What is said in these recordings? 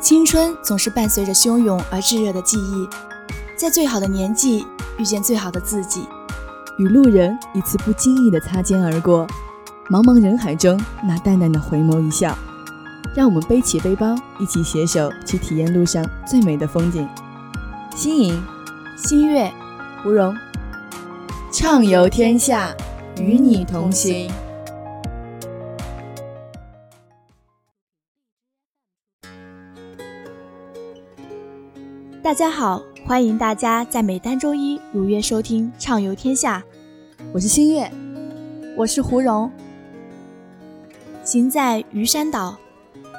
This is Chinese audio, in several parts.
青春总是伴随着汹涌而炙热的记忆，在最好的年纪遇见最好的自己，与路人一次不经意的擦肩而过，茫茫人海中那淡淡的回眸一笑，让我们背起背包，一起携手去体验路上最美的风景。新颖、新月、芙蓉，畅游天下，与你同行。大家好，欢迎大家在每单周一如约收听《畅游天下》，我是新月，我是胡蓉。行在鱼山岛，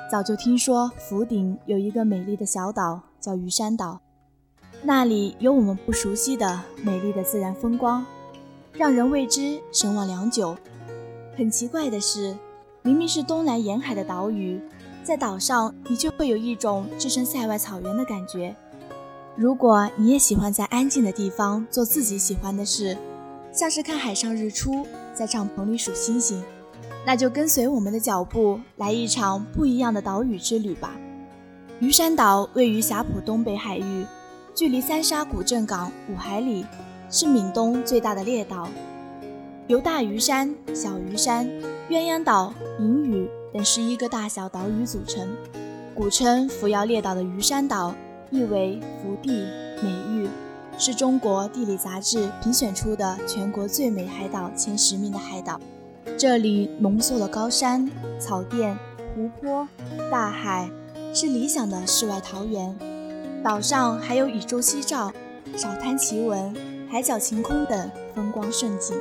早就听说福鼎有一个美丽的小岛叫鱼山岛，那里有我们不熟悉的美丽的自然风光，让人为之神往良久。很奇怪的是，明明是东南沿海的岛屿，在岛上你却会有一种置身塞外草原的感觉。如果你也喜欢在安静的地方做自己喜欢的事，像是看海上日出，在帐篷里数星星，那就跟随我们的脚步，来一场不一样的岛屿之旅吧。鱼山岛位于霞浦东北海域，距离三沙古镇港五海里，是闽东最大的列岛，由大屿山、小屿山、鸳鸯岛、银屿等十一个大小岛屿组成，古称扶摇列岛的鱼山岛。意为福地美誉，是中国地理杂志评选出的全国最美海岛前十名的海岛。这里浓缩了高山、草甸、湖泊、大海，是理想的世外桃源。岛上还有宇宙夕照、沙滩奇闻、海角晴空等风光胜景。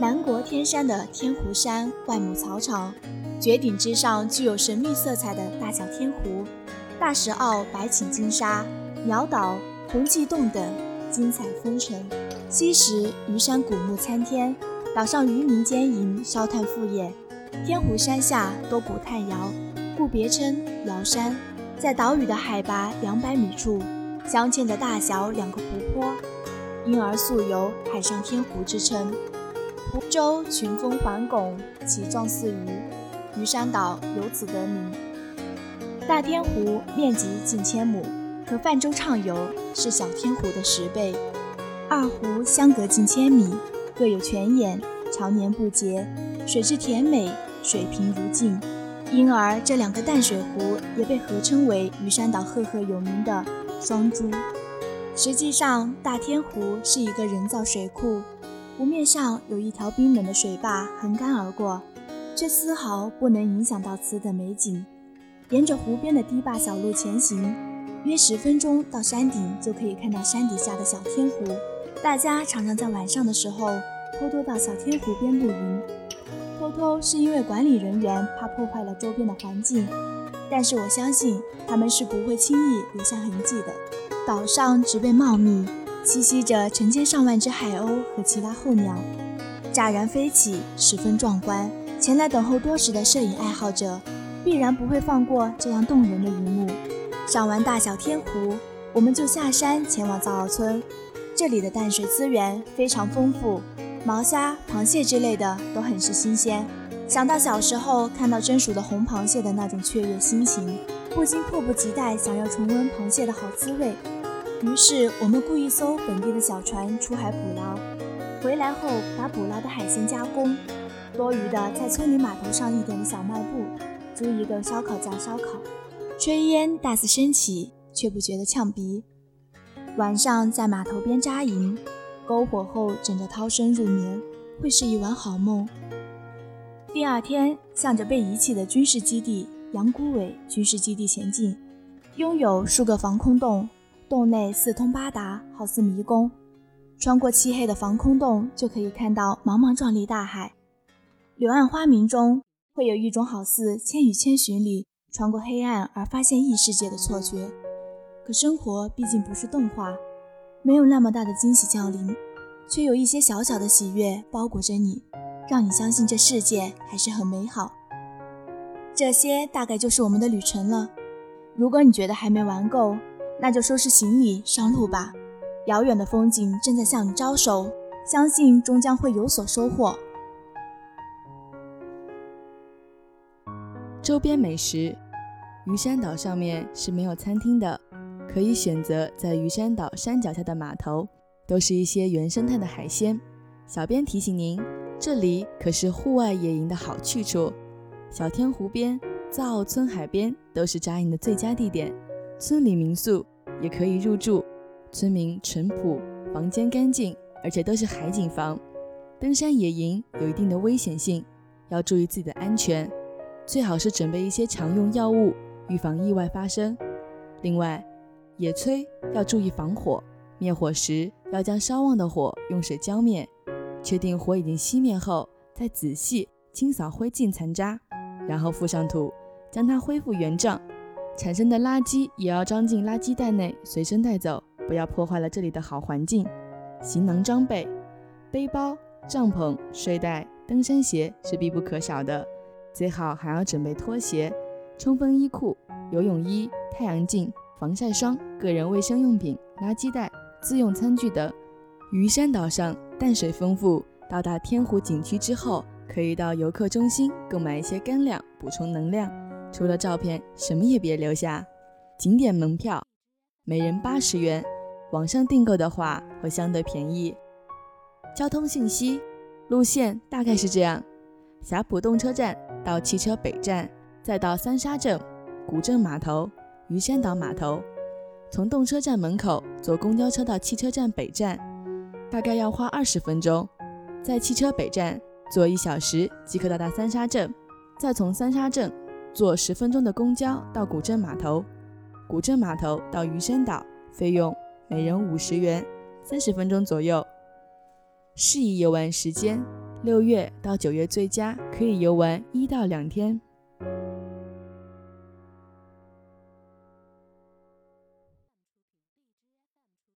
南国天山的天湖山万亩草场，绝顶之上具有神秘色彩的大小天湖。大石澳白顷金沙、鸟岛、红旗洞等精彩纷呈。西石鱼山古木参天，岛上渔民兼营烧炭副业。天湖山下多古炭窑，故别称窑山。在岛屿的海拔两百米处，镶嵌着大小两个湖泊，因而素有“海上天湖”之称。湖州群峰环拱，奇状似鱼，鱼山岛由此得名。大天湖面积近千亩，可泛舟畅游，是小天湖的十倍。二湖相隔近千米，各有泉眼，常年不竭，水质甜美，水平如镜，因而这两个淡水湖也被合称为鱼山岛赫赫有名的双珠。实际上，大天湖是一个人造水库，湖面上有一条冰冷的水坝横干而过，却丝毫不能影响到此等美景。沿着湖边的堤坝小路前行，约十分钟到山顶，就可以看到山底下的小天湖。大家常常在晚上的时候偷偷到小天湖边露营。偷偷是因为管理人员怕破坏了周边的环境，但是我相信他们是不会轻易留下痕迹的。岛上植被茂密，栖息着成千上万只海鸥和其他候鸟，乍然飞起，十分壮观。前来等候多时的摄影爱好者。必然不会放过这样动人的一幕。赏完大小天湖，我们就下山前往造澳村。这里的淡水资源非常丰富，毛虾、螃蟹之类的都很是新鲜。想到小时候看到蒸熟的红螃蟹的那种雀跃心情，不禁迫不及待想要重温螃蟹的好滋味。于是我们雇一艘本地的小船出海捕捞，回来后把捕捞的海鲜加工，多余的在村里码头上一点的小卖部。租一个烧烤架烧烤，炊烟大肆升起，却不觉得呛鼻。晚上在码头边扎营，篝火后枕着涛声入眠，会是一晚好梦。第二天，向着被遗弃的军事基地杨沽尾军事基地前进，拥有数个防空洞，洞内四通八达，好似迷宫。穿过漆黑的防空洞，就可以看到茫茫壮丽大海。柳暗花明中。会有一种好似《千与千寻》里穿过黑暗而发现异世界的错觉。可生活毕竟不是动画，没有那么大的惊喜降临，却有一些小小的喜悦包裹着你，让你相信这世界还是很美好。这些大概就是我们的旅程了。如果你觉得还没玩够，那就收拾行李上路吧。遥远的风景正在向你招手，相信终将会有所收获。周边美食，鱼山岛上面是没有餐厅的，可以选择在鱼山岛山脚下的码头，都是一些原生态的海鲜。小编提醒您，这里可是户外野营的好去处，小天湖边、造澳村海边都是扎营的最佳地点。村里民宿也可以入住，村民淳朴，房间干净，而且都是海景房。登山野营有一定的危险性，要注意自己的安全，最好是准备一些常用药物，预防意外发生。另外，野炊要注意防火，灭火时要将烧旺的火用水浇灭，确定火已经熄灭后，再仔细清扫灰烬残渣，然后覆上土，将它恢复原状。产生的垃圾也要装进垃圾袋内，随身带走，不要破坏了这里的好环境。行囊装备：背包、帐篷、睡袋、登山鞋是必不可少的，最好还要准备拖鞋、冲锋衣裤、游泳衣、太阳镜、防晒霜、个人卫生用品、垃圾袋、自用餐具等。鱼山岛上淡水丰富，到达天湖景区之后，可以到游客中心购买一些干粮，补充能量。除了照片，什么也别留下。景点门票每人八十元，网上订购的话会相对便宜。交通信息路线大概是这样：霞浦动车站到汽车北站，再到三沙镇、古镇码头、鱼山岛码头。从动车站门口坐公交车到汽车站北站，大概要花二十分钟。在汽车北站坐一小时即可到达三沙镇，再从三沙镇。坐十分钟的公交到古镇码头，古镇码头到鱼山岛，费用每人五十元，三十分钟左右。适宜游玩时间：六月到九月最佳，可以游玩一到两天。